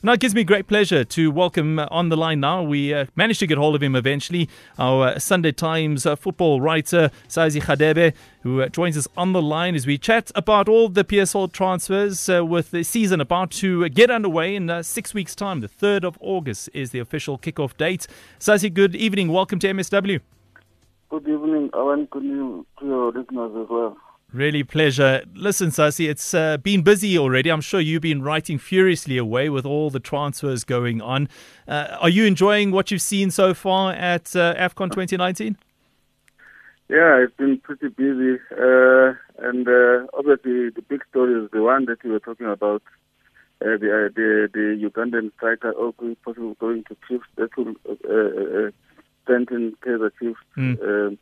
Now, it gives me great pleasure to welcome uh, on the line now. We uh, managed to get hold of him eventually. Our uh, Sunday Times uh, football writer, Sazi Hadebe, who uh, joins us on the line as we chat about all the PSL transfers with the season about to get underway in six weeks' time. The 3rd of August is the official kickoff date. Sazi, good evening. Welcome to MSW. Good evening, Alan. Good evening to your listeners as well. Really pleasure. Listen, Sazi, it's uh, been busy already. I'm sure you've been writing furiously away with all the transfers going on. Uh, are you enjoying what you've seen so far at uh, AFCON 2019? Yeah, it's been pretty busy. Uh, and uh, obviously, the big story is the one that you were talking about. Uh, the, the the Ugandan striker oh, possibly going to Chiefs. That will strengthen Kaizer Chiefs. Mm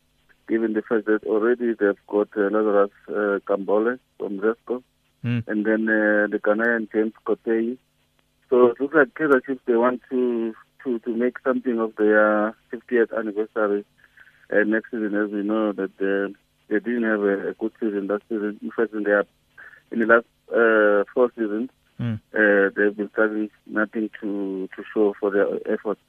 given the fact that already they've got uh, Lazarus uh, Kambole from Zesco, mm. and then uh, the Ghanaian James Kotei. So it looks like Kaizer Chiefs, they want to, to, to make something of their 50th anniversary uh, next season, as we know that they, they didn't have a, a good season last season. In fact, in, their, in the last uh, four seasons, mm. uh, they've been having nothing to, to show for their efforts.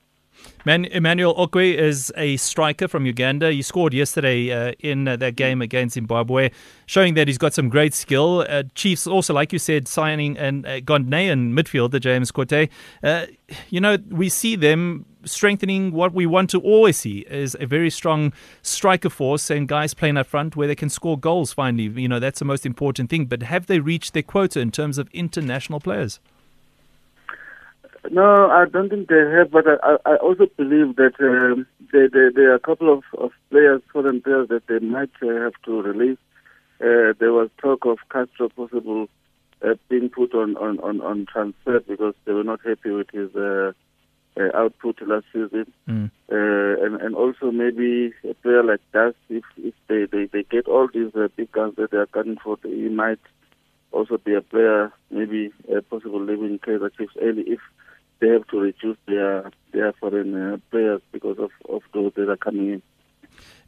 Man- Emmanuel Okwi is a striker from Uganda. He scored yesterday uh, in uh, that game against Zimbabwe, showing that he's got some great skill. Uh, Chiefs also, like you said, signing an uh, Ghanaian midfielder, James Kotei. Uh, you know, we see them strengthening what we want to always see is a very strong striker force and guys playing up front where they can score goals finally. You know, that's the most important thing. But have they reached their quota in terms of international players? No, I don't think they have, but I, I also believe that um, there, there, there, are a couple of, of players, foreign players, that they might uh, have to release. Uh, there was talk of Castro possible uh, being put on, on, on, on transfer because they were not happy with his uh, uh, output last season. Mm. and, and also maybe a player like that, if, if they, they, they get all these big guns that they are gunning for, he might also be a player, maybe a possible leaving Kaizer Chiefs early if they have to reduce their their foreign uh, players because of, of those that are coming in.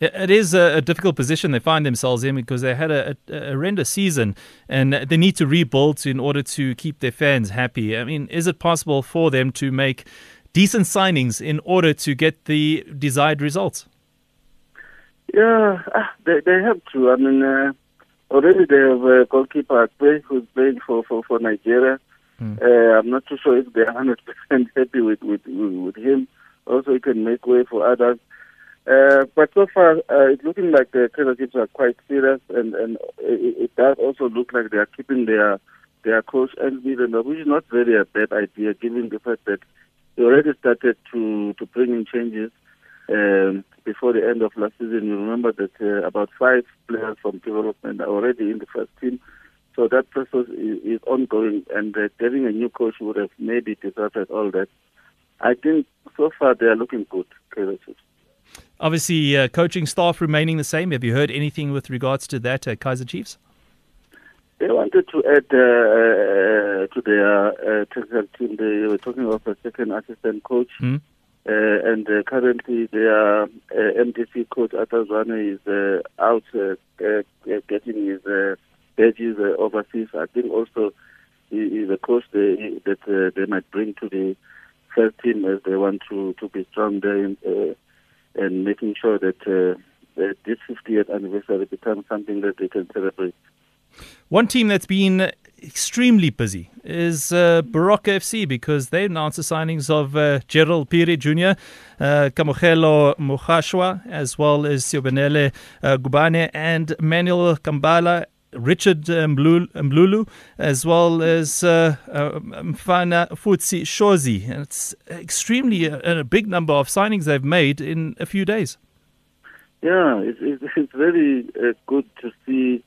It is a, difficult position they find themselves in because they had a, a, a horrendous season and they need to rebuild in order to keep their fans happy. I mean, is it possible for them to make decent signings in order to get the desired results? Yeah, ah, they, they have to. I mean, uh, already they have a goalkeeper who's playing for, for, for Nigeria. Mm. Uh, I'm not too sure if they're 100% happy with, with, with him. Also, he can make way for others. Uh, but so far, uh, it's looking like the Chiefs are quite serious, and, and it, it, does also look like they are keeping their their coach and leader, which is not really a bad idea, given the fact that they already started to to bring in changes um, before the end of last season. You remember that uh, about five players from development are already in the first team. So that process is, is ongoing, and uh, getting a new coach would have maybe disrupted all that. I think so far they are looking good, Kaizer Chiefs. Obviously, uh, coaching staff remaining the same. Have you heard anything with regards to that, uh, Kaizer Chiefs? They wanted to add uh, uh to their uh, technical team. They were talking of a second assistant coach. Hmm. Uh, and uh, currently, their uh, MDC coach Arthur Zwane is out getting his badges uh, overseas. I think also is a coach they, that uh, they might bring to the first team as they want to, to be strong there in, uh, and making sure that, uh, that this 50th anniversary becomes something that they can celebrate. One team that's been extremely busy is uh, FC because they announced the signings of uh, Gerald Phiri Jr., uh, Kamogelo as well as Siobenele uh, Gubane and Manuel Kambala Richard Mbulu, as well as uh, uh, Mfana Futsi Shozi. And it's extremely a, uh, a, big number of signings they've made in a few days. Yeah, it's, it's, it's very uh, good to see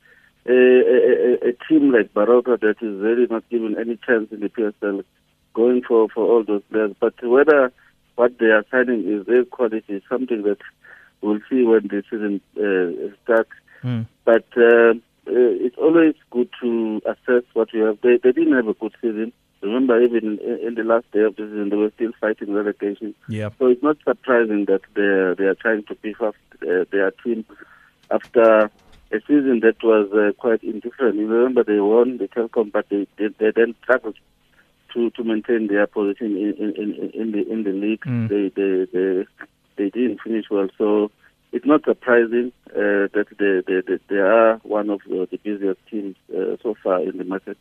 a, a, a, team like Baroka that is really not given any chance in the PSL going for, for all those players. But whether what they are signing is their quality is something that we'll see when the season uh, starts. Mm. But uh, it's always good to assess what you have. They, they didn't have a good season. Remember, even in, in the last day of the season, they were still fighting relegation. Yeah. So it's not surprising that they they are trying to beef up uh, their team after a season that was uh, quite indifferent. You remember they won the Telkom, but they, they, they then struggled to, to maintain their position in, in, in, in the in the league. Mm. They, they they they didn't finish well, so it's not surprising uh, that they, they, they, are one of the, busiest teams uh, so far in the market.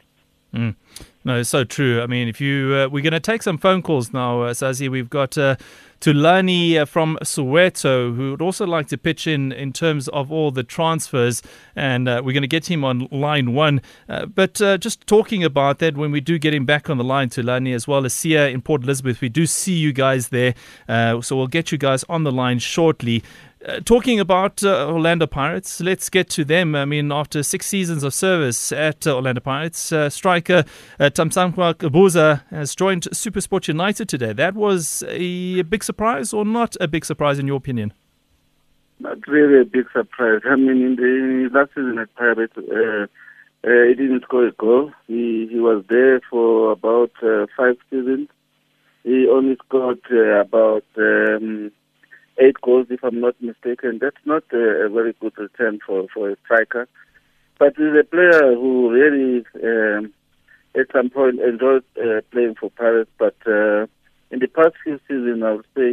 Mm. No, it's so true. I mean, if you, uh, we're going to take some phone calls now, uh, Sazi. We've got uh, Tulani uh, from Soweto who would also like to pitch in in terms of all the transfers, and uh, we're going to get him on line one. Uh, but uh, just talking about that, when we do get him back on the line, Tulani, as well as Sia in Port Elizabeth, we do see you guys there. So we'll get you guys on the line shortly. Uh, talking about uh, Orlando Pirates, let's get to them. I mean, after six seasons of service at uh, Orlando Pirates, uh, striker uh, Thamsanqa Gabuza has joined Supersport United today. That was a big surprise, or not a big surprise, in your opinion? Not really a big surprise. I mean, in the last season at Pirates, uh, uh, he didn't score a goal. He he was there for about five seasons. He only scored about um, eight goals, if I'm not mistaken. That's not a, a very good return for, for a striker. But he's a player who really, um, at some point, enjoyed uh, playing for Paris. But uh, in the past few seasons, I would say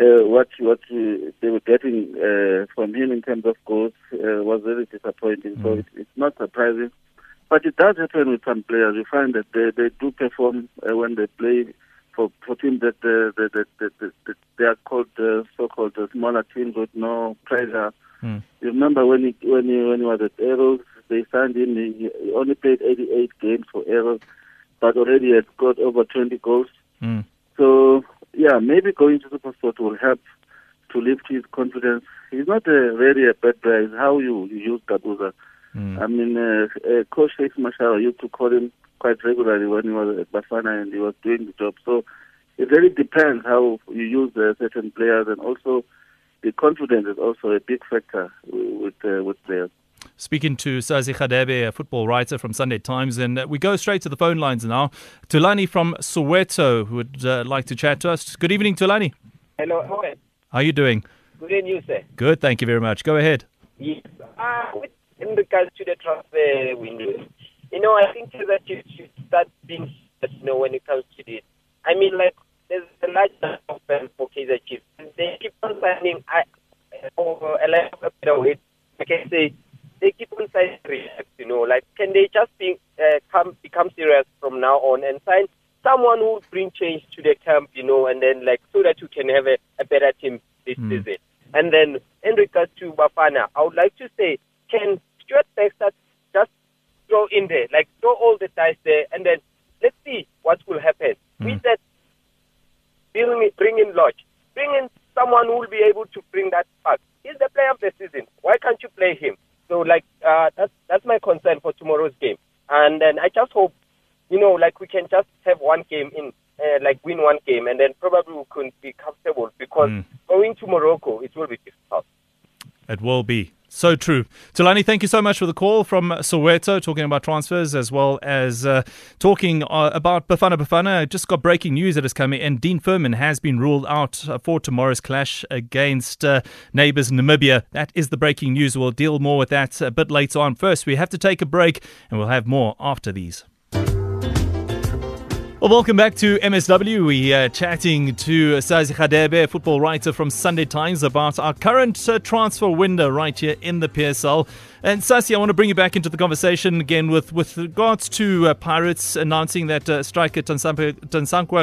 uh, what what uh, they were getting uh, from him in terms of goals uh, was very disappointing. So Mm. it, it's not surprising. But it does happen with some players. You find that they, they do perform uh, when they play for, for teams that, uh, that, that, that, that, that they are called uh, so-called uh, smaller teams with no pressure. Mm. You remember when he when he when he was at Arrows, they signed him. He he only played 88 games for Arrows, but already had scored over 20 goals. Mm. So yeah, maybe going to Supersport will help to lift his confidence. He's not a really a bad player. It's how you, you use Gabuza. Mm. I mean, uh, uh, Coach Shakes Mashaba used to call him quite regularly when he was at Bafana and he was doing the job. So it really depends how you use uh, certain players, and also the confidence is also a big factor with uh, with players. Speaking to Sazi Hadebe, a football writer from Sunday Times, and uh, we go straight to the phone lines now. Tulani from Soweto who would uh, like to chat to us. Good evening, Tulani. Hello, Owen. How are you doing? Good evening, you, sir. Good, thank you very much. Go ahead. Yes. Uh, with, in regards to the transfer window, you know, I think that you should start being, you know, when it comes to this. I mean, like, there's a large number of fans for Kaizer Chiefs. They keep on signing I, over a lot of better. I can say they keep on signing, you know, like, can they just be, uh, come, become serious from now on and sign someone who will bring change to the camp, you know, and then, like, so that you can have a, a better team this Mm. season. And then in regards to Bafana, I would like to say, can Stuart Baxter just throw in there, like throw all the dice there, and then let's see what will happen. We said, bring, bring in Lorch, bring in someone who will be able to bring that back. He's the player of the season. Why can't you play him? So, like, uh, that's that's my concern for tomorrow's game. And then I just hope, you know, like we can just have one game in, uh, like win one game, and then probably we can be comfortable because Mm. going to Morocco it will be difficult. It will be. So true. Tulani, thank you so much for the call from Soweto, talking about transfers as well as uh, talking uh, about Bafana Bafana. Just got breaking news that is coming, and Dean Furman has been ruled out uh, for tomorrow's clash against uh, neighbours Namibia. That is the breaking news. We'll deal more with that a bit later on. First, we have to take a break, and we'll have more after these. Well, welcome back to MSW. We are chatting to Sazi Hadebe, football writer from Sunday Times, about our current uh, transfer window right here in the PSL. And Sazi, I want to bring you back into the conversation again with, with regards to uh, Pirates announcing that uh, striker Thamsanqa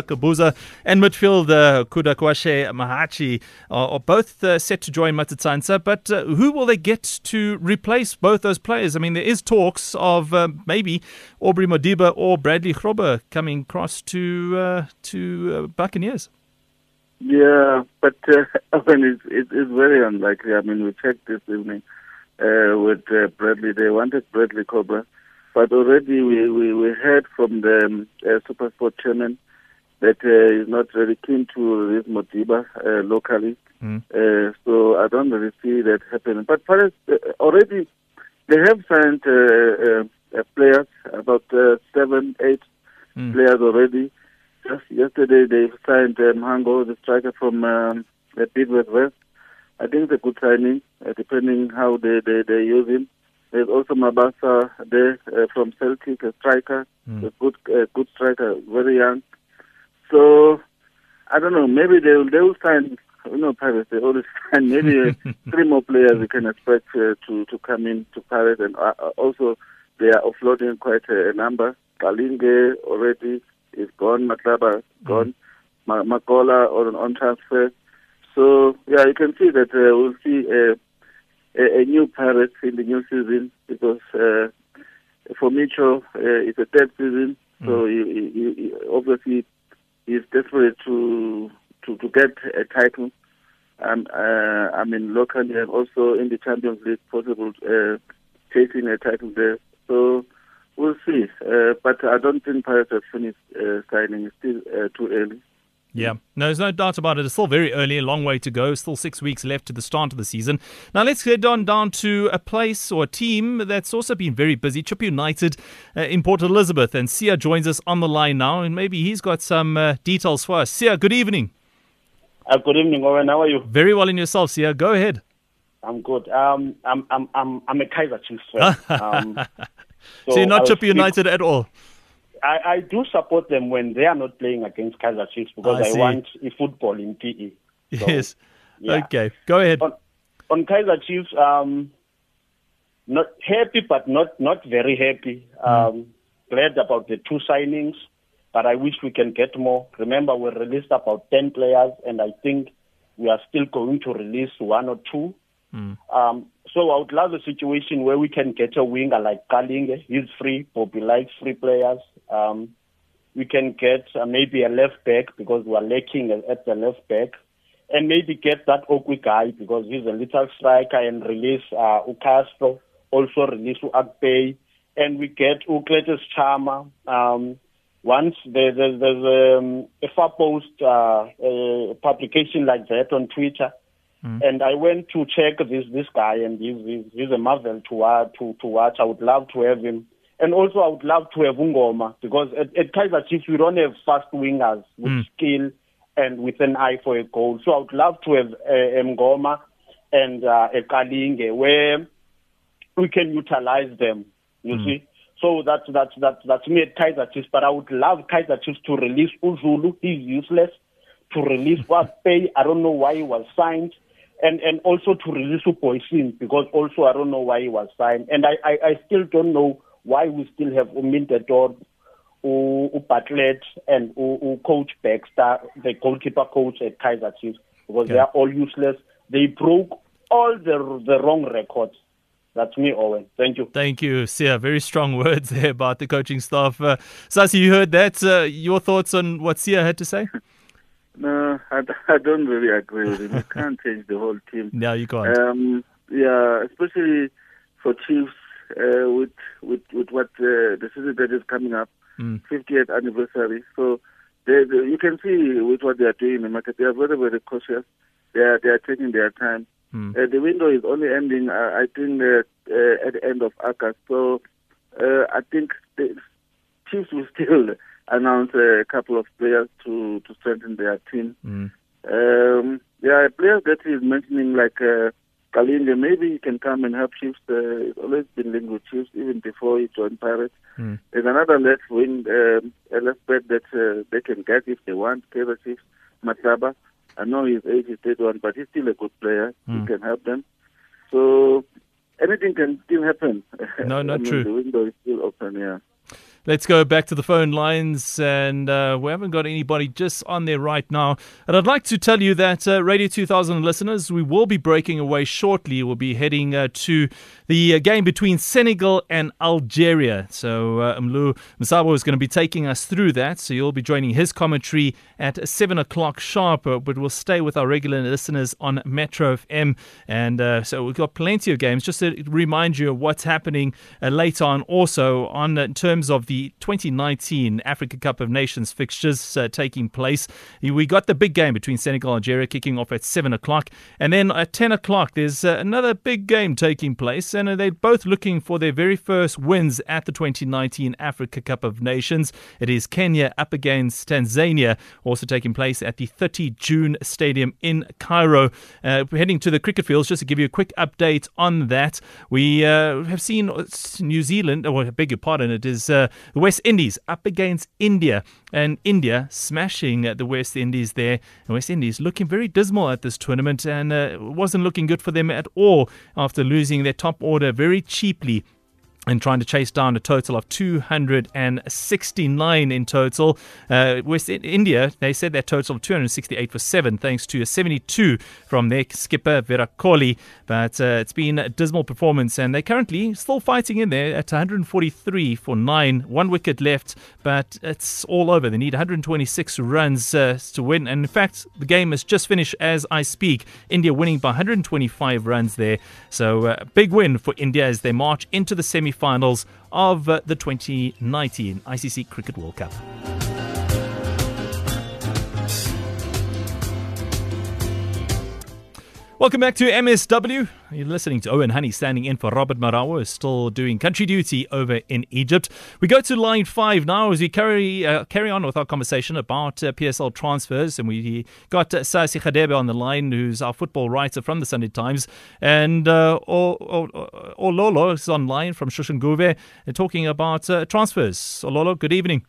Gabuza and midfielder Kudakwashe Mahachi are, are both uh, set to join Matsatsantsa. But uh, who will they get to replace both those players? I mean, there is talks of uh, maybe Aubrey Modiba or Bradley Grobler coming across to uh, to Buccaneers. Yeah, but uh, I mean, it's, it's very unlikely. I mean, we checked this evening uh, with uh, Bradley. They wanted Bradley Grobler, but already we, we, we heard from the um, uh, Supersport chairman that uh, he's not very keen to release Modiba uh, locally. Mm. Uh, so I don't really see that happening. But Paris uh, already they have signed uh, uh, uh, players, about uh, seven, eight Mm. players already. Just yesterday they signed um, Mhango, the striker from um, uh, Bidvest Wits. I think it's a good signing, uh, depending how they, they, they use him. There's also Mabasa there uh, from Celtic, a striker, mm. a good uh, good striker, very young. So I don't know. Maybe they will they will sign. You know, Paris. They always sign maybe uh, three more players we can expect uh, to to come in to Paris, and uh, uh also they are offloading quite a, a number. Kalinge already is gone. Matlaba gone. Mm. Makola on on transfer. So yeah, you can see that uh, we'll see a, a, a new Paris in the new season because uh, for Micho uh, it's a third season, mm. so he, he, he obviously he's desperate to to to get a title. Um, uh, I mean locally and also in the Champions League, possible uh, chasing a title there. So we'll see. Uh, but I don't think Pirates have finished uh, signing. It's still uh, too early. Yeah, no, there's no doubt about it. It's still very early, a long way to go. Still six weeks left to the start of the season. Now let's head on down to a place or a team that's also been very busy. Chippa United uh, in Port Elizabeth, and Sia joins us on the line now, and maybe he's got some uh, details for us. Sia, good evening. Uh, good evening, Owen. How are you? Very well in yourself, Sia. Go ahead. I'm good. Um, I'm I'm I'm I'm a Kaizer Chiefs fan. um, so, so, you're not Chippa United at all. I, I do support them when they are not playing against Kaizer Chiefs because I, I want football in PE. So, yes. Yeah. Okay. Go ahead. On, on Kaizer Chiefs, um, not happy, but not not very happy. Mm. Um, glad about the two signings, but I wish we can get more. Remember, we released about ten players, and I think we are still going to release one or two. Mm. Um, so I would love a situation where we can get a winger like Kalinge. He's free. Bobby likes free players. Um, we can get uh, maybe a left back because we are lacking at the left back. And maybe get that Okwi guy because he's a little striker and release uh, Ucastro. Also release Akpay. And we get Ukletus Chama. Um, once there's, um, a far post uh, a publication like that on Twitter Mm. And I went to check this this guy, and he's he's, he's a marvel to uh, to to watch. I would love to have him, and also I would love to have Ungoma because at, at Kaizer Chiefs we don't have fast wingers with mm. skill and with an eye for a goal. So I would love to have uh, Ngoma and uh, a Kalinge where we can utilize them. You mm. see. So that's that's that's that's me at Kaizer Chiefs. But I would love Kaizer Chiefs to release Uzulu. He's useless. To release what pay. I don't know why he was signed and and also to release Boysin because also I don't know why he was signed, and I I, I still don't know why we still have Umintedor, Bartlett, and U, Coach Baxter, the goalkeeper coach at Kaizer Chiefs, because they are all useless. They broke all the the wrong records. That's me, Owen. Thank you. Thank you, Sia. Very strong words there about the coaching staff. Uh, Sazi, you heard that. Uh, your thoughts on what Sia had to say? No, I, I don't really agree with him. You can't change the whole team. No, you can't. Um, yeah, especially for Chiefs uh, with with with what uh, the season that is coming up, mm. 50th anniversary. So they, they, you can see with what they are doing in the market, they are very very cautious. They are they are taking their time. Mm. Uh, the window is only ending, uh, I think, uh, uh, at the end of August. So I think the Chiefs will still announce a couple of players to, to strengthen their team. Mm. Um, there are players that he's mentioning like uh, Kalinga. Maybe he can come and help Chiefs. Uh, he's always been linked with Chiefs even before he joined Pirates. Mm. There's another left wing, um, a left back that uh, they can get if they want. Kaizer Chiefs, Matlaba. I know his age is 31, but he's still a good player. Mm. He can help them. So anything can still happen. No, not mean, true. The window is still open, yeah. Let's go back to the phone lines, and uh, we haven't got anybody just on there right now. And I'd like to tell you that uh, Radio 2000 listeners, we will be breaking away shortly. We'll be heading uh, to the uh, game between Senegal and Algeria. So uh, Mlu Masabo is going to be taking us through that. So you'll be joining his commentary at 7 o'clock sharp, uh, but we'll stay with our regular listeners on Metro FM. And uh, so we've got plenty of games. Just to remind you of what's happening later on also on in terms of the the 2019 Africa Cup of Nations fixtures uh, taking place. We got the big game between Senegal and Algeria kicking off at 7 o'clock. And then at 10 o'clock, there's uh, another big game taking place. And uh, they're both looking for their very first wins at the 2019 Africa Cup of Nations. It is Kenya up against Tanzania, also taking place at the 30 June Stadium in Cairo. Uh, heading to the cricket fields, just to give you a quick update on that. We uh, have seen New Zealand, or I beg your pardon, it is uh, the West Indies up against India, and India smashing the West Indies there. And West Indies looking very dismal at this tournament, and uh, wasn't looking good for them at all after losing their top order very cheaply and trying to chase down a total of 269 in total. Uh, West India, they said their total of 268 for seven, thanks to a 72 from their skipper Virat. But uh, it's been a dismal performance, and they're currently still fighting in there at 143 for nine, one wicket left, but it's all over. They need 126 runs uh, to win, and in fact, the game has just finished as I speak. India winning by 125 runs there, so uh, big win for India as they march into the semi finals of uh, the 2019 ICC Cricket World Cup. Welcome back to MSW. You're listening to Owen Honey standing in for Robert Marawa, still doing country duty over in Egypt. We go to line five now as we carry uh, carry on with our conversation about uh, PSL transfers. And we got uh, Sazi Hadebe on the line, who's our football writer from the Sunday Times. And uh, Ololo is online from Soshanguve uh, talking about uh, transfers. Ololo, good evening.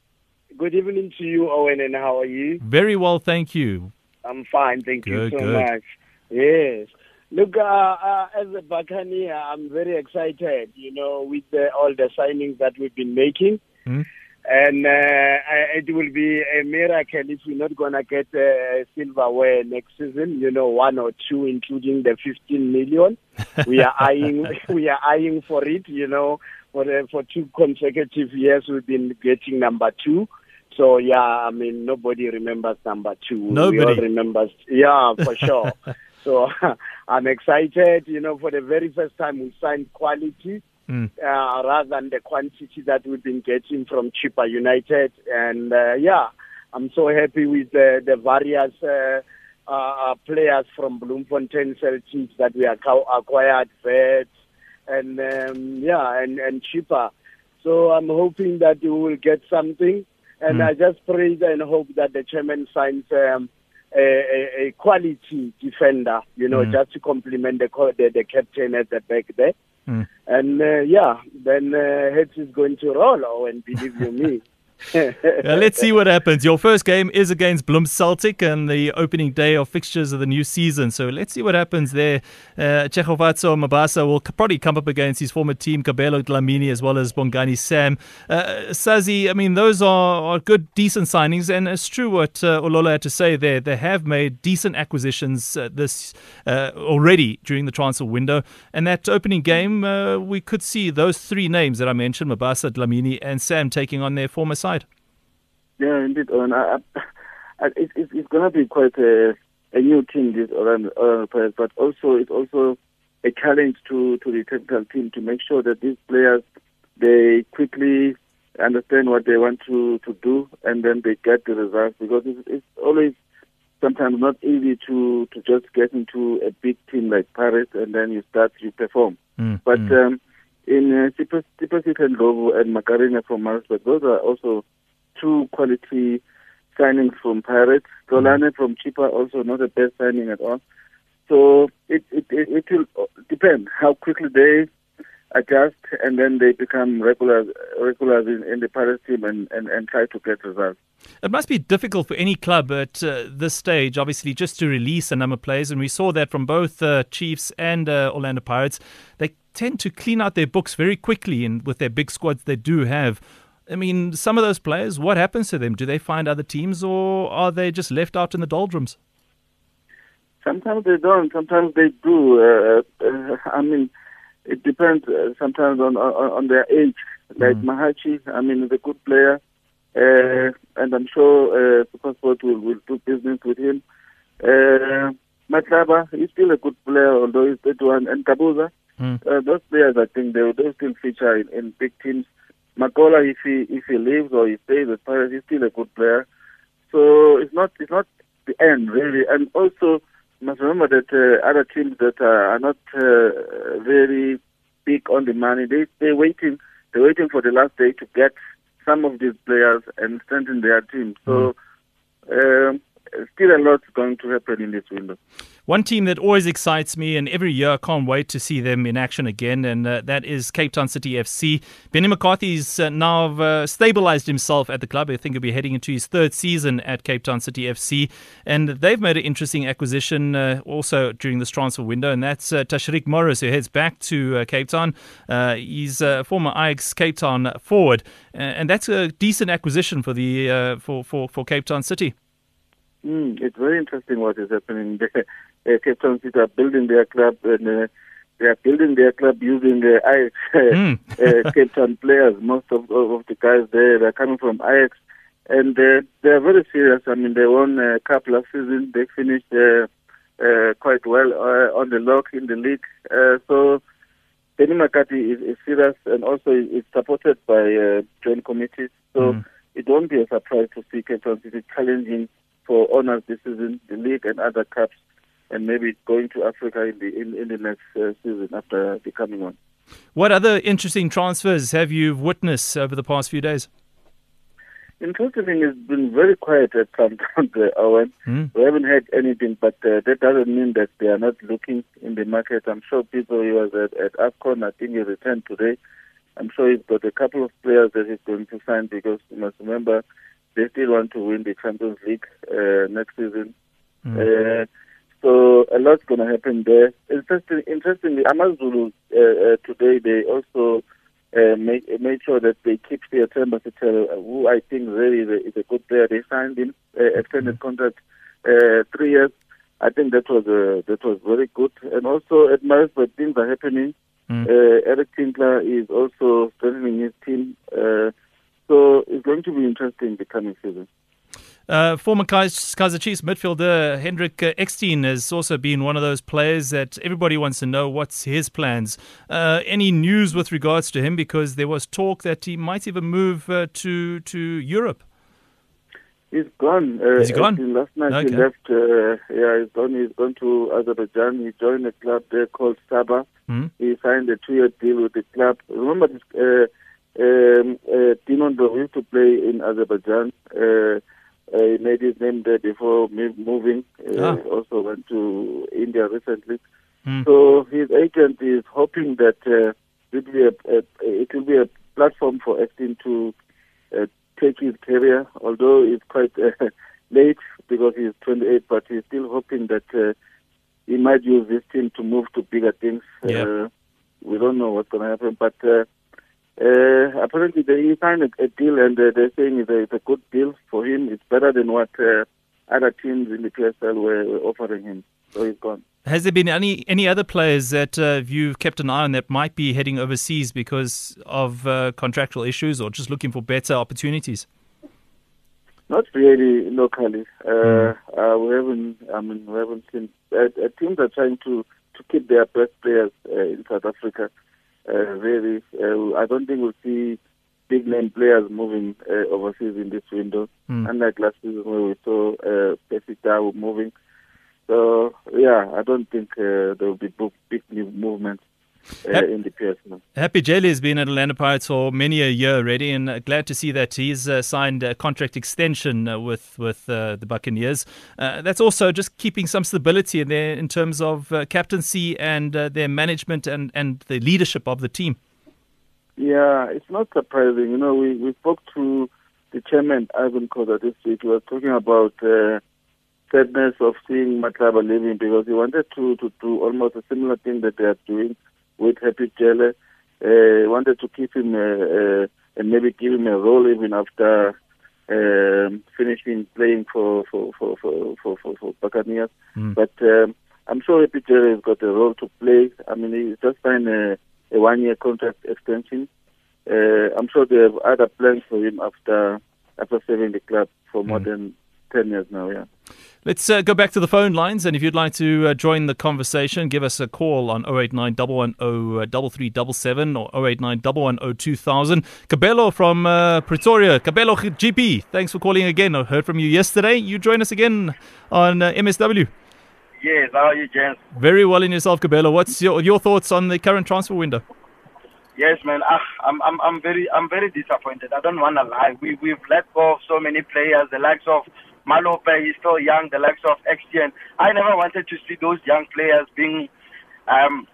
Good evening to you, Owen, and how are you? Very well, thank you. I'm fine, thank good, you so good. much. Yes. Look, uh, uh, as a Buccaneer, I'm very excited, you know, with the, all the signings that we've been making. Mm. And uh, it will be a miracle if we're not going to get a silverware next season, you know, one or two, including the 15 million. we are eyeing, we are eyeing for it, you know, for, the, for two consecutive years we've been getting number two. So yeah, I mean nobody remembers number two. Nobody we all remembers. Yeah, for sure. so I'm excited. You know, for the very first time we signed quality Mm. uh, rather than the quantity that we've been getting from Chippa United. And uh, yeah, I'm so happy with the, the various uh, uh, players from Bloemfontein Celtics that we acqu- acquired, Vet, and um, yeah, and and Chippa. So I'm hoping that we will get something. And Mm. I just pray and hope that the chairman signs um, a, a, quality defender, you know, Mm. just to complement the, co- the the captain at the back there. Mm. And uh, yeah, then uh, heads is going to roll. Oh, and believe you me. Uh, let's see what happens. Your first game is against Bloem Celtic and the opening day of fixtures of the new season. So let's see what happens there. Uh, Mabasa will probably come up against his former team, Kabelo Dlamini, as well as Bongani Sam. Uh, Sazi, I mean, those are, are good, decent signings. And it's true what uh, Olola had to say there. They have made decent acquisitions uh, this uh, already during the transfer window. And that opening game, uh, we could see those three names that I mentioned, Mabasa, Dlamini, and Sam, taking on their former side. Yeah, indeed. And I, I, it, it, it's going to be quite a, a new team, this Orlando, Pirates, but also it's also a challenge to, to the technical team to make sure that these players they quickly understand what they want to, to do and then they get the results because it's, it's always sometimes not easy to, to just get into a big team like Paris and then you start you perform. Mm, But mm. um, in uh, Tipasit and Lobo and Macarena from Maritzburg, those are also two quality signings from Pirates. Dolane from Chippa also not the best signing at all. So it it it, it will depend how quickly they adjust and then they become regulars regulars in, in the Pirates team and, and, and try to get results. It must be difficult for any club at uh, this stage, obviously, just to release a number of players. And we saw that from both uh, Chiefs and uh, Orlando Pirates. They tend to clean out their books very quickly and with their big squads they do have. I mean, some of those players, what happens to them? Do they find other teams or are they just left out in the doldrums? Sometimes they don't. Sometimes they do. Uh, uh, I mean, it depends. Uh, sometimes on, on on their age. Like Mm. Mahachi, I mean, is a good player, uh, and I'm sure uh, SuperSport will will do business with him. Uh, Matlaba, he's still a good player, although he's 31. And Gabuza, Mm. uh, those players, I think they will still feature in, in big teams. Makola, if he if he leaves or he stays at Pirates, he's still a good player. So it's not it's not the end really. And also you must remember that uh, other teams that are, are not uh, very big on the money, they they're waiting they're waiting for the last day to get some of these players and strengthen their team. So. Um, still a lot going to happen in this window. One team that always excites me, and every year I can't wait to see them in action again, and uh, that is Cape Town City FC. Benny McCarthy's uh, now uh, stabilized himself at the club. I think he'll be heading into his third season at Cape Town City FC, and they've made an interesting acquisition uh, also during this transfer window, and that's uh, Tashreeq Morris, who heads back to uh, Cape Town. he's a former Ajax Cape Town forward, and that's a decent acquisition for the for, for for Cape Town City. Mm, it's very interesting what is happening there. Uh, Cape Town City are building their club and uh, they are building their club using uh, Ajax mm. uh, Cape Town players. Most of, of the guys there are coming from Ajax and uh, they are very serious. I mean, they won a couple of seasons. They finished uh, uh, quite well uh, on the lock in the league. Uh, so Benny McCarthy is, is serious and also is supported by uh, John Comitis. So mm. it won't be a surprise to see Cape Town City challenging for honors this season, the league and other cups, and maybe going to Africa in the in, in the next uh, season after the coming one. What other interesting transfers have you witnessed over the past few days? Interesting, it's been very quiet at some time, Owen. Mm. We haven't had anything, but uh, that doesn't mean that they are not looking in the market. I'm sure people, he was at, at AFCON, I think he returned today. I'm sure he's got a couple of players that he's going to sign because you must remember they still want to win the Champions League uh, next season. Mm. Uh, so a lot's going to happen there. Interesting, interestingly, Amazulu uh, uh, today they also uh, made, made sure that they keep the Themba who I think really is a, is a, good player. They signed him uh, extended mm. contract uh, three years. I think that was uh, that was very good. And also at Maritzburg, things are happening. Mm. Uh, Eric Tinkler is also strengthening his team. Uh, so it's going to be interesting the coming season. Uh, former Kaizer Chiefs midfielder Hendrik uh, Ekstein has also been one of those players that everybody wants to know what's his plans. Uh, any news with regards to him? Because there was talk that he might even move uh, to to Europe. He's gone. Uh, Is he gone? Last night okay. he left. Uh, yeah, he's gone. He's gone to Azerbaijan. He joined a club there called Sabah. Mm-hmm. He signed a two-year deal with the club. Remember this um, uh, Dinon used to play in Azerbaijan. Uh, he made his name there before moving. Uh, ah. Also went to India recently. Mm. So his agent is hoping that uh, it, will be a, a, it will be a platform for Ekstein to uh, take his career, although it's quite uh, late because he's 28, but he's still hoping that uh, he might use this team to move to bigger things. Uh, we don't know what's going to happen, but uh, uh, apparently, they signed a, a deal, and uh, they're saying it's a, it's a, good deal for him. It's better than what uh, other teams in the PSL were, were, offering him. So he's gone. Has there been any any other players that uh, you've kept an eye on that might be heading overseas because of uh, contractual issues or just looking for better opportunities? Not really locally. Mm. we haven't. I mean, we haven't seen. teams are trying to to keep their best players in South Africa uh, really. Uh, I don't think we'll see big name players moving uh, overseas in this window, mm. unlike last season where we saw uh, Pesita moving. So yeah, I don't think uh, there will be big new movements uh, in the PSL. Happy Jele has been at Orlando Pirates for many a year already, and uh, glad to see that he's uh, signed a contract extension uh, with with uh, the Buccaneers. Uh, that's also just keeping some stability in there in terms of captaincy and their management and, and the leadership of the team. Yeah, it's not surprising. You know, we, we spoke to the chairman, Irvin Khoza, this week. He was talking about the sadness of seeing Matlaba leaving because he wanted to, to do almost a similar thing that they are doing with Happy Jele. Uh, wanted to keep him uh, uh, and maybe give him a role even after um, finishing playing for for for for for, for, for Buccaneers. Mm. But um, I'm sure Happy Jele has got a role to play. I mean, he's just signed a, a one-year contract extension. Uh, I'm sure they have other plans for him after after serving the club for more mm. than ten years now. Yeah. Let's uh, go back to the phone lines, and if you'd like to uh, join the conversation, give us a call on 089 110 3377 or 089 110 2000. Cabello from uh, Pretoria. Cabello GP, thanks for calling again. I heard from you yesterday. You join us again on uh, MSW. Yes, how are you, James? Very well in yourself, Cabello. What's your, your thoughts on the current transfer window? Yes, man. Ah, I'm, I'm, I'm very, I'm very disappointed. I don't want to lie. We, we've let go of so many players. The likes of Malope is still young, the likes of XTN. I never wanted to see those young players being um,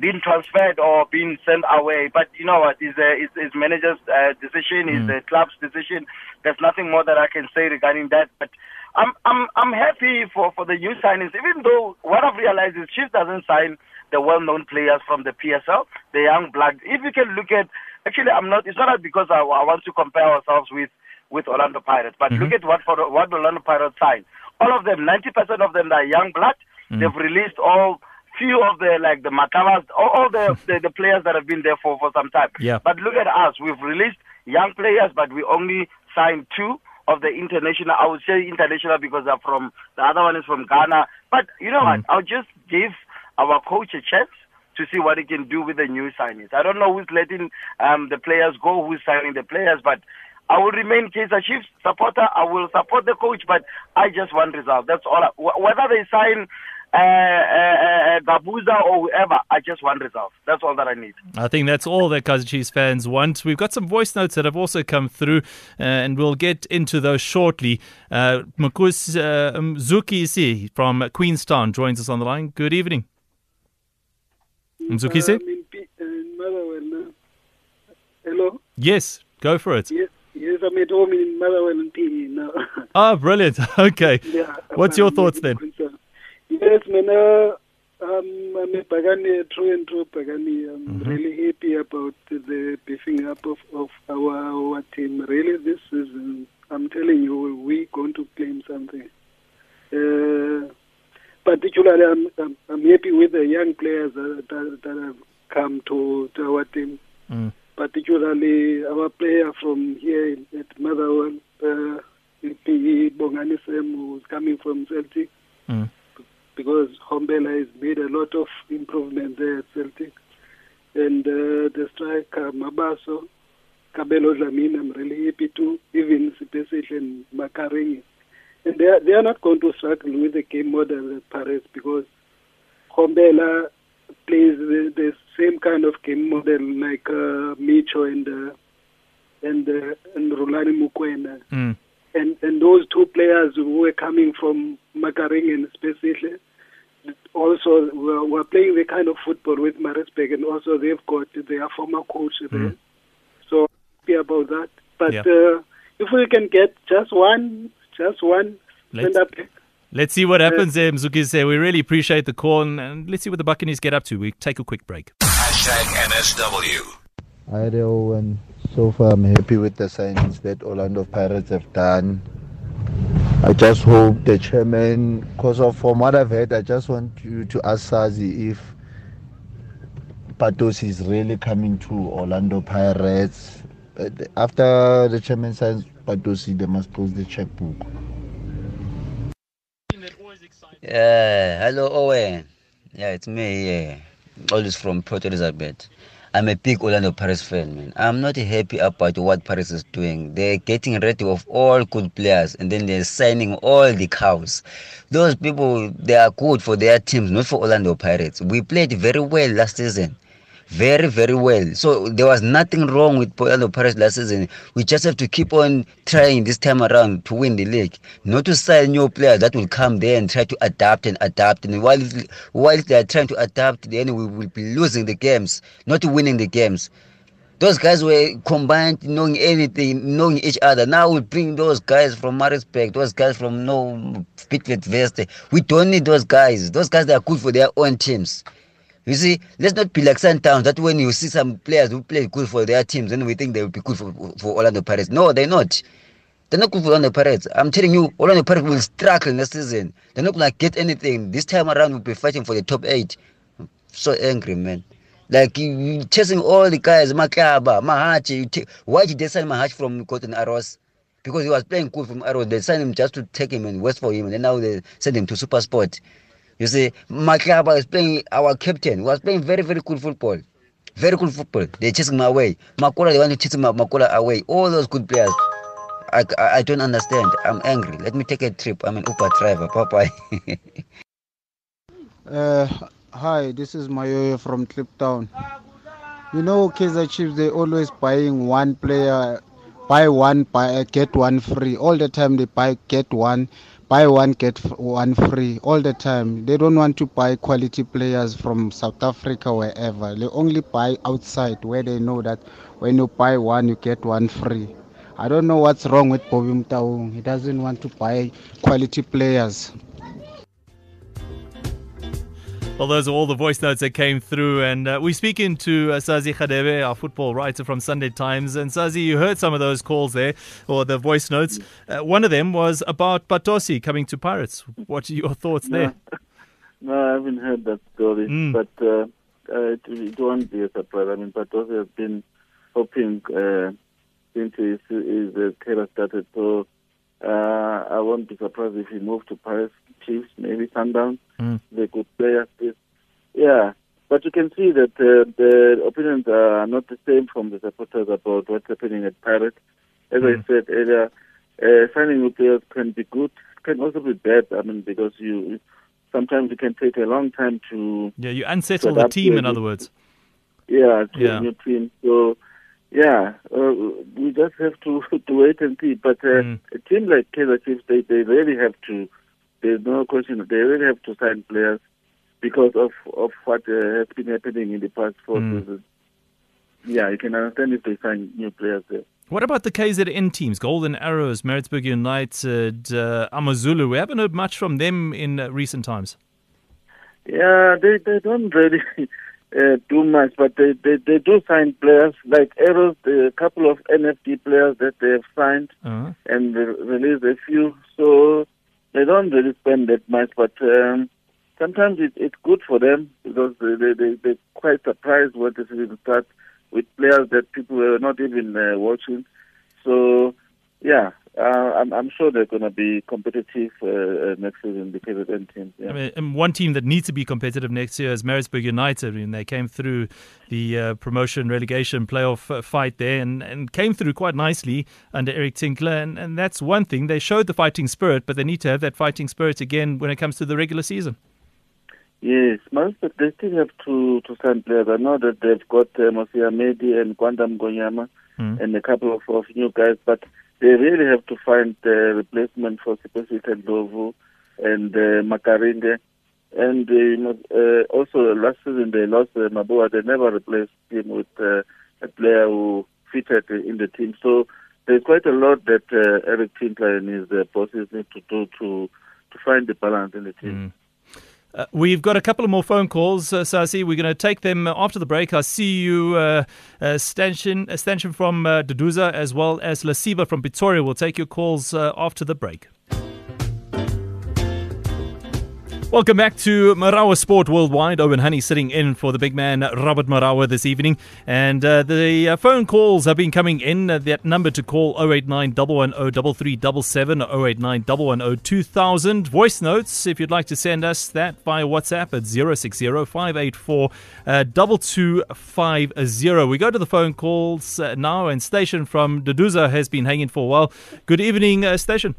being transferred or being sent away. But you know what? It's, a, it's, it's manager's uh, decision, it's mm. the club's decision. There's nothing more that I can say regarding that. But I'm I'm I'm happy for, for the new signings, even though what I've realized is Chief doesn't sign the well-known players from the PSL, the young blood. If you can look at, actually, I'm not. It's not because I, I want to compare ourselves with with Orlando Pirates. But mm-hmm. look at what for, what Orlando Pirates signed. All of them, 90% of them are young blood. Mm-hmm. They've released all few of the like the Makavas, all, all the, the, the players that have been there for for some time. Yeah. But look at us. We've released young players, but we only signed two of the international. I would say international because they're from the other one is from Ghana. But you know mm-hmm. what? I'll just give our coach a chance to see what he can do with the new signings. I don't know who's letting um, the players go, who's signing the players, but I will remain Kaizer Chiefs supporter. I will support the coach, but I just want result. That's all. I, whether they sign uh, uh, uh, Gabuza or whoever, I just want results. That's all that I need. I think that's all that Kaizer Chiefs fans want. We've got some voice notes that have also come through, uh, and we'll get into those shortly. Uh, Makus uh, Mzuki from Queenstown joins us on the line. Good evening. Mzukisi? Hello? Yes, go for it. Yes. Yes, I'm at home in Motherwell and PE now. Ah, brilliant. Okay. Yeah, What's your thoughts then? Yes, man. Uh, um, I'm a Pagani, true and true Pagani. I'm mm-hmm. really happy about the beefing up of, of our, our team. Really, this is, I'm telling you, we're going to claim something. Uh, particularly, I'm, I'm, I'm, happy with the young players that, that, that have come to, to our team. Mm particularly our player from here at Motherwell, uh, Bongani Sam, who's coming from Celtic, mm. because Hombela has made a lot of improvement there at Celtic. And uh, the striker, Mabasa, Kabelo Dlamini, I'm really happy to, even Siphesihle and Makaringe. And they are, they are not going to struggle with the game model at Paris because Hombela plays the, the same kind of game model like uh, Micho and uh, and uh, and Rhulani Mokwena. Mm. And and those two players who were coming from Makaring and especially also were, were playing the kind of football with Maritzburg and also they've got their former coach mm. there. So happy about that. But yeah. uh, if we can get just one just one center back Let's see what happens eh, there, Mzukise. Eh, we really appreciate the call and, and, let's see what the Buccaneers get up to. We take a quick break. Hashtag MSW. Hi there, Owen. So far, I'm happy with the signings that Orlando Pirates have done. I just hope the chairman, because of from what I've heard, I just want you to ask Sazi if Patos is really coming to Orlando Pirates. After the chairman signs Patosi, they must close the checkbook. Yeah, hello Owen. Yeah, it's me. Yeah, always from Port Elizabeth. I'm a big Orlando Paris fan, man. I'm not happy about what Paris is doing. They're getting rid of all good players and then they're signing all the cows. Those people, they are good for their teams, not for Orlando Pirates. We played very well last season very, very well. So there was nothing wrong with Orlando Paris last season. We just have to keep on trying this time around to win the league, not to sign new players that will come there and try to adapt and adapt. And while while they are trying to adapt, then we will be losing the games, not winning the games. Those guys were combined, knowing anything, knowing each other. Now we bring those guys from Maritzburg, those guys from no Bidvest Wits. We don't need those guys. Those guys they are good for their own teams. You see, let's not be like Sundowns that when you see some players who play good for their teams, then we think they will be good for, for Orlando Pirates. No, they're not. They're not good for Orlando Pirates. I'm telling you, Orlando Pirates will struggle next season. They're not going to get anything. This time around, we'll be fighting for the top eight. I'm so angry, man. Like you, chasing all the guys, Makaba, Mahachi. Why did they sign Mahachi from Golden Arrows? because he was playing good from Arrows. They signed him just to take him and wait for him, and now they send him to Super Sport. You see, Maklaba is playing our captain. Was playing very, very good football. Very good football. They chase him away. Makula, they want to chase Makula away. All those good players. I, I, I don't understand. I'm angry. Let me take a trip. I'm an Uber driver. Bye. uh, hi, this is Mayoyo from Kliptown. You know, Kaizer Chiefs, they always buying one player, buy one, buy, get one free. All the time they buy, get one, buy one, get one free. All the time. They don't want to buy quality players from South Africa, wherever. They only buy outside where they know that when you buy one, you get one free. I don't know what's wrong with Bobby Motaung. He doesn't want to buy quality players. Well, those are all the voice notes that came through. And uh, we're speaking to uh, Sazi Hadebe, our football writer from Sunday Times. And Sazi, you heard some of those calls there, or the voice notes. Uh, one of them was about Patosi coming to Pirates. What are your thoughts there? No, I haven't heard that story. Mm. But uh, uh, it, it, won't be a surprise. I mean, Patosi has been hoping uh, since his, his career started. So I won't be surprised if he moved to Paris Chiefs, maybe Sundown. Mm. They could play at this. Yeah, but you can see that uh, the opinions are not the same from the supporters about what's happening at Pirates. As mm. I said earlier, uh, signing new players can be good, can also be bad. I mean, because you sometimes it can take a long time to yeah, you unsettle the team. In other words, yeah, to yeah. a new team. So yeah, uh, we just have to to wait and see. But uh, mm. a team like Kaizer Chiefs, they they really have to there's no question. They really have to sign players because of of what uh, has been happening in the past four mm. seasons. Yeah, you can understand if they sign new players there. What about the KZN teams, Golden Arrows, Maritzburg United, uh, Amazulu? We haven't heard much from them in uh, recent times. Yeah, they they don't really uh, do much, but they, they, they do sign players like Arrows, a couple of NFD players that they have signed uh-huh. and released a few. So they don't really spend that much, but um, sometimes it, it's good for them because they, they, they, they're quite surprised when the season starts with players that people were not even uh, watching. So, yeah, uh, I'm, I'm, sure they're going to be competitive uh, uh next season because of them team. Yeah. I mean, and one team that needs to be competitive next year is Maritzburg United. I mean, they came through the uh, promotion relegation playoff uh, fight there and, and came through quite nicely under Eric Tinkler. And, and that's one thing. They showed the fighting spirit, but they need to have that fighting spirit again when it comes to the regular season. Yes, most but they still have to to sign players. I know that they've got uh, Mosia Medi and Kwanda Mngonyama mm. and a couple of, of new guys, but they really have to find a replacement for Siphesihle Ndlovu and uh. And uh, uh, also last season they lost uh, Mabua. They never replaced him with uh, a player who fitted in the team. So there's quite a lot that Eric Tinkler and his bosses need to do to to find the balance in the team. Mm. Uh, we've got a couple of more phone calls, uh. We're going to take them after the break. I see you, uh, uh, Stanchion, uh, Stanchion from uh, as well as Lasiba from Pretoria. We'll take your calls uh, after the break. Welcome back to Marawa Sport Worldwide. Owen Honey sitting in for the big man Robert Marawa this evening. And uh, the uh, phone calls have been coming in. Uh, that number to call 089 110 089 2000. Voice notes, if you'd like to send us that via WhatsApp at 060 584 2250. We go to the phone calls uh, now, and Station from Duduza has been hanging for a while. Good evening, uh, Station.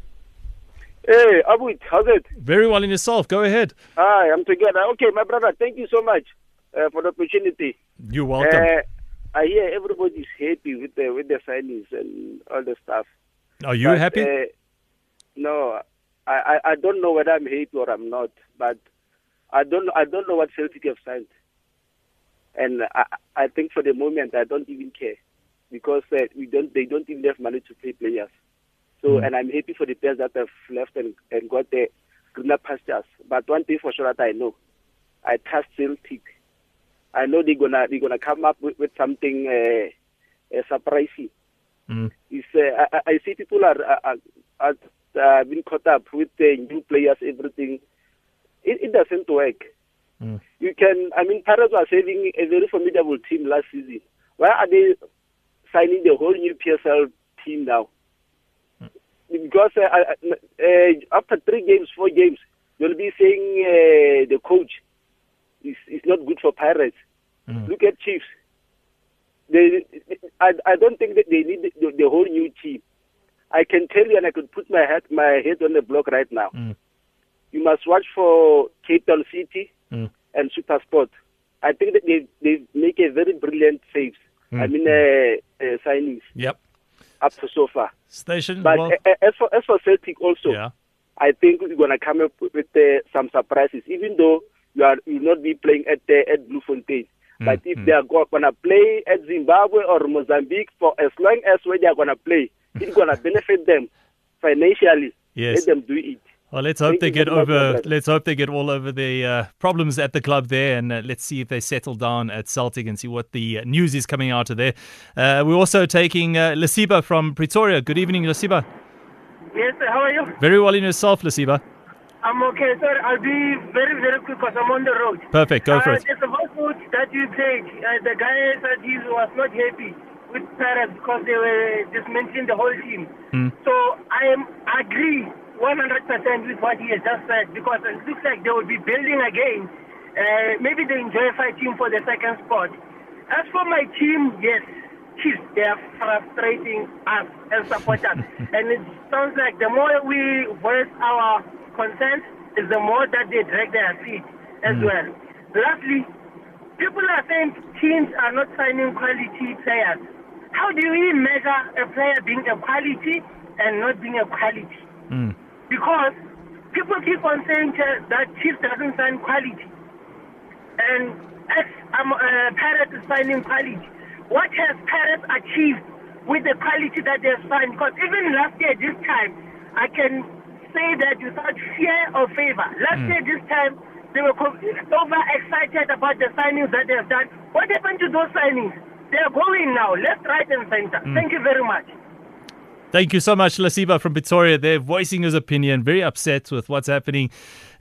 Hey, Abu, how's it? Very well in yourself. Go ahead. Hi, I'm together. Okay, my brother, thank you so much uh, for the opportunity. You're welcome. Uh, I hear everybody's happy with the with the signings and all the stuff. Are you but, happy? Uh, no, I, I, I don't know whether I'm happy or I'm not, but I don't I don't know what Celtic have signed, and I I think for the moment I don't even care because uh, we don't they don't even have money to pay players. So, mm. and I'm happy for the players that have left and, and got the greener pastures. But one thing for sure that I know, I trust Celtic. I know they're gonna they're gonna come up with, with something uh, uh, surprising. Mm. It's, uh, I, I see people are are, are, are being caught up with the new players, everything. It, it doesn't work. Mm. You can, I mean, Pirates was having a very formidable team last season. Why are they signing the whole new PSL team now? Because uh, uh, after three games, four games, you'll be saying uh, the coach is, is not good for Pirates. Mm. Look at Chiefs. They, I, I don't think that they need the, the whole new team. I can tell you, and I could put my head my head on the block right now. Mm. You must watch for Cape Town City Mm. and SuperSport. I think that they they make a very brilliant saves. I Mm. mean, uh, uh, signings Yep. Up to so far. Station. But well, as for as for Celtic also, yeah. I think we're gonna come up with uh, some surprises. Even though you are you will not be playing at uh, at Bloemfontein, Mm, but if they are gonna play at Zimbabwe or Mozambique for as long as where they are gonna play, it's gonna benefit them financially. Yes. Let them do it. Well, let's hope they get very much, my over. Let's hope they get all over the uh, problems at the club there, and uh, let's see if they settle down at Celtic and see what the uh, news is coming out of there. Uh, we're also taking uh, Lasiba from Pretoria. Good evening, Lasiba. Yes, sir. How are you? Very well in yourself, Lasiba. I'm okay, sir. I'll be very, very quick because I'm on the road. Perfect. Go for uh, it. There's a vote that you played. Uh, the guy said he was not happy with Paris because they were dismantling the whole team. Hmm. So I am agree 100% with what he has just said because it looks like they will be building again. Uh, maybe they enjoy fighting for the second spot. As for my team, yes, Chiefs, they are frustrating us as supporters. and it sounds like the more we voice our concerns, is the more that they drag their feet as Mm. well. Lastly, people are saying teams are not signing quality players. How do we measure a player being a quality and not being a quality? Mm. Because people keep on saying that Chiefs doesn't sign quality. And as um, uh, is signing quality. What has Pirates achieved with the quality that they have signed? Because even last year, this time, I can say that without fear or favor. Last Mm. year, this time, they were co- over excited about the signings that they have done. What happened to those signings? They are going now, left, right, and center. Mm. Thank you very much. Thank you so much, Lasiba from Pretoria. They're voicing his opinion, very upset with what's happening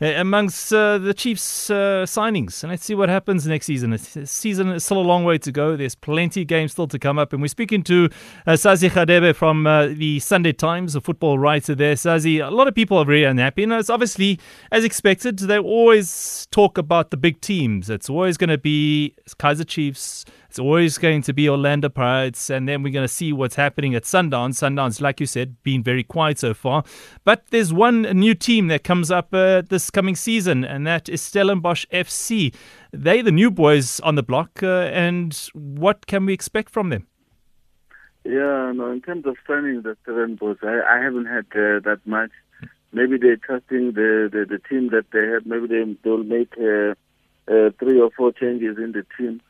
uh, amongst uh, the Chiefs' uh, signings. And let's see what happens next season. The season is still a long way to go. There's plenty of games still to come up. And we're speaking to uh, Sazi Hadebe from uh, the Sunday Times, a football writer there. Sazi, a lot of people are very unhappy. And it's obviously, as expected, they always talk about the big teams. It's always going to be Kaizer Chiefs. It's always going to be Orlando Pirates, and then we're going to see what's happening at Sundowns. Sundowns, like you said, been very quiet so far. But there's one new team that comes up uh, this coming season, and that is Stellenbosch FC. They the new boys on the block, uh, and what can we expect from them? Yeah, no, in terms of signing the seven boys, I, I haven't had uh, that much. Maybe they're trusting the, the, the team that they have. Maybe they, they'll make uh, uh, three or four changes in the team.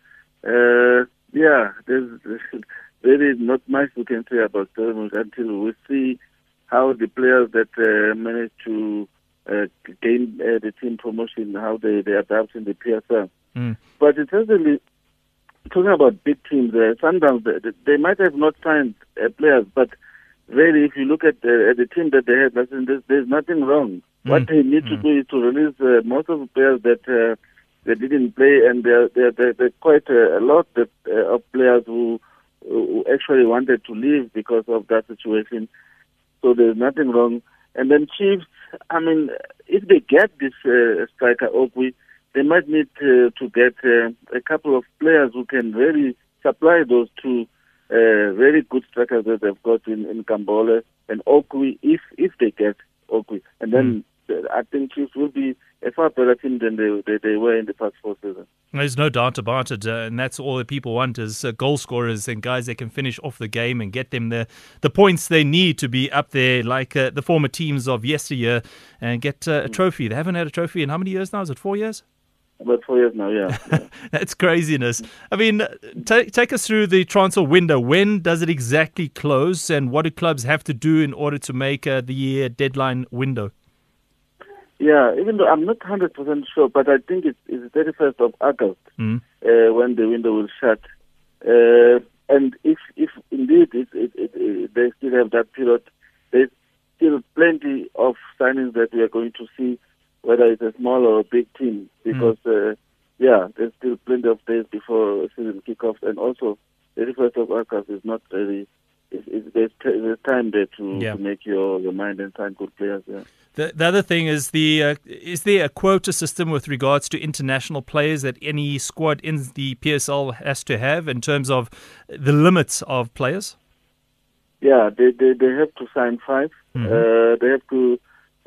Uh, yeah, there's, really not much we can say about Stellenbosch until we see how the players that uh, manage to uh, gain uh, the team promotion, how they, they adapt in the PSL. Mm. But it's certainly talking about big teams. Uh, Sundowns, they, they might have not signed uh, players, but really, if you look at the, at the team that they have, there's, there's nothing wrong. What Mm. they need to Mm. do is to release uh, most of the players that uh, they didn't play, and there there there quite a lot that, uh, of players who, who actually wanted to leave because of that situation. So there's nothing wrong. And then Chiefs, I mean, if they get this uh, striker Okwi, they might need to get uh, a couple of players who can really supply those two uh, very good strikers that they've got in, in Kambole and Okwi, if if they get Okwi. And then uh, I think Chiefs will be a far better team than they, they, they were in the past four seasons. There's no doubt about it, uh, and that's all that people want is uh, goal scorers and guys that can finish off the game and get them the, the points they need to be up there, like uh, the former teams of yesteryear, and get uh, a trophy. They haven't had a trophy in how many years now? Is it four years? About four years now, yeah. That's craziness. I mean, take take us through the transfer window. When does it exactly close, and what do clubs have to do in order to make uh, the uh, deadline window? Yeah, even though I'm not 100% sure, but I think it's, it's 31st of August Mm. uh, when the window will shut. Uh, and if if indeed it, it, it, they still have that period, there's still plenty of signings that we are going to see, whether it's a small or a big team, because uh, yeah, there's still plenty of days before season kickoffs, and also 31st of August is not really it's, it's, there's, t- there's time there to, Yeah. to make your, your mind and sign good players. Yeah. The, the other thing is the uh, is there a quota system with regards to international players that any squad in the PSL has to have in terms of the limits of players? Yeah, they, they, they have to sign 5 Mhm. Uh, they have to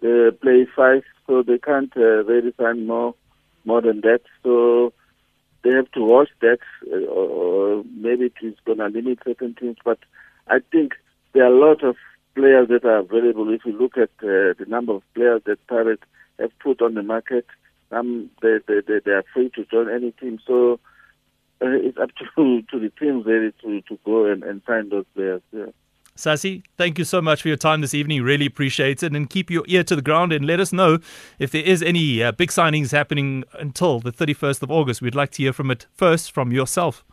uh, play five, so they can't uh, really sign more more than that. So they have to watch that, uh, or, maybe it's going to limit certain teams. But I think there are a lot of players that are available. If you look at uh, the number of players that Pirates have put on the market, um, they, they, they, they are free to join any team. So uh, it's up to to the teams really to, to go and, and sign those players. Yeah. Sazi, thank you so much for your time this evening. Really appreciate it. And keep your ear to the ground and let us know if there is any uh, big signings happening until the 31st of August. We'd like to hear from it first from yourself.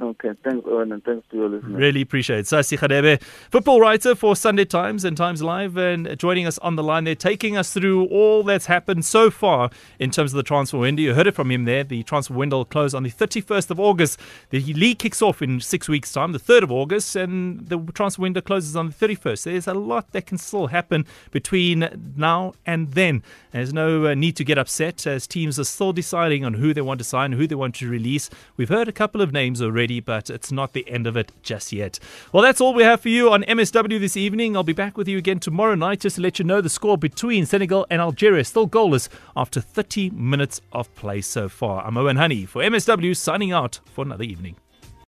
Okay, thanks, Owen, and thanks to your listeners. Really appreciate it. Sazi Hadebe, football writer for Sunday Times and Times Live, and joining us on the line there, taking us through all that's happened so far in terms of the transfer window. You heard it from him there. The transfer window will close on the 31st of August. The league kicks off in six weeks' time, the 3rd of August, and the transfer window closes on the 31st. There's a lot that can still happen between now and then. There's no uh, need to get upset as teams are still deciding on who they want to sign, who they want to release. We've heard a couple of names already, but it's not the end of it just yet. Well, that's all we have for you on MSW this evening. I'll be back with you again tomorrow night just to let you know the score between Senegal and Algeria. Still goalless after 30 minutes of play so far. I'm Owen Honey for MSW signing out for another evening.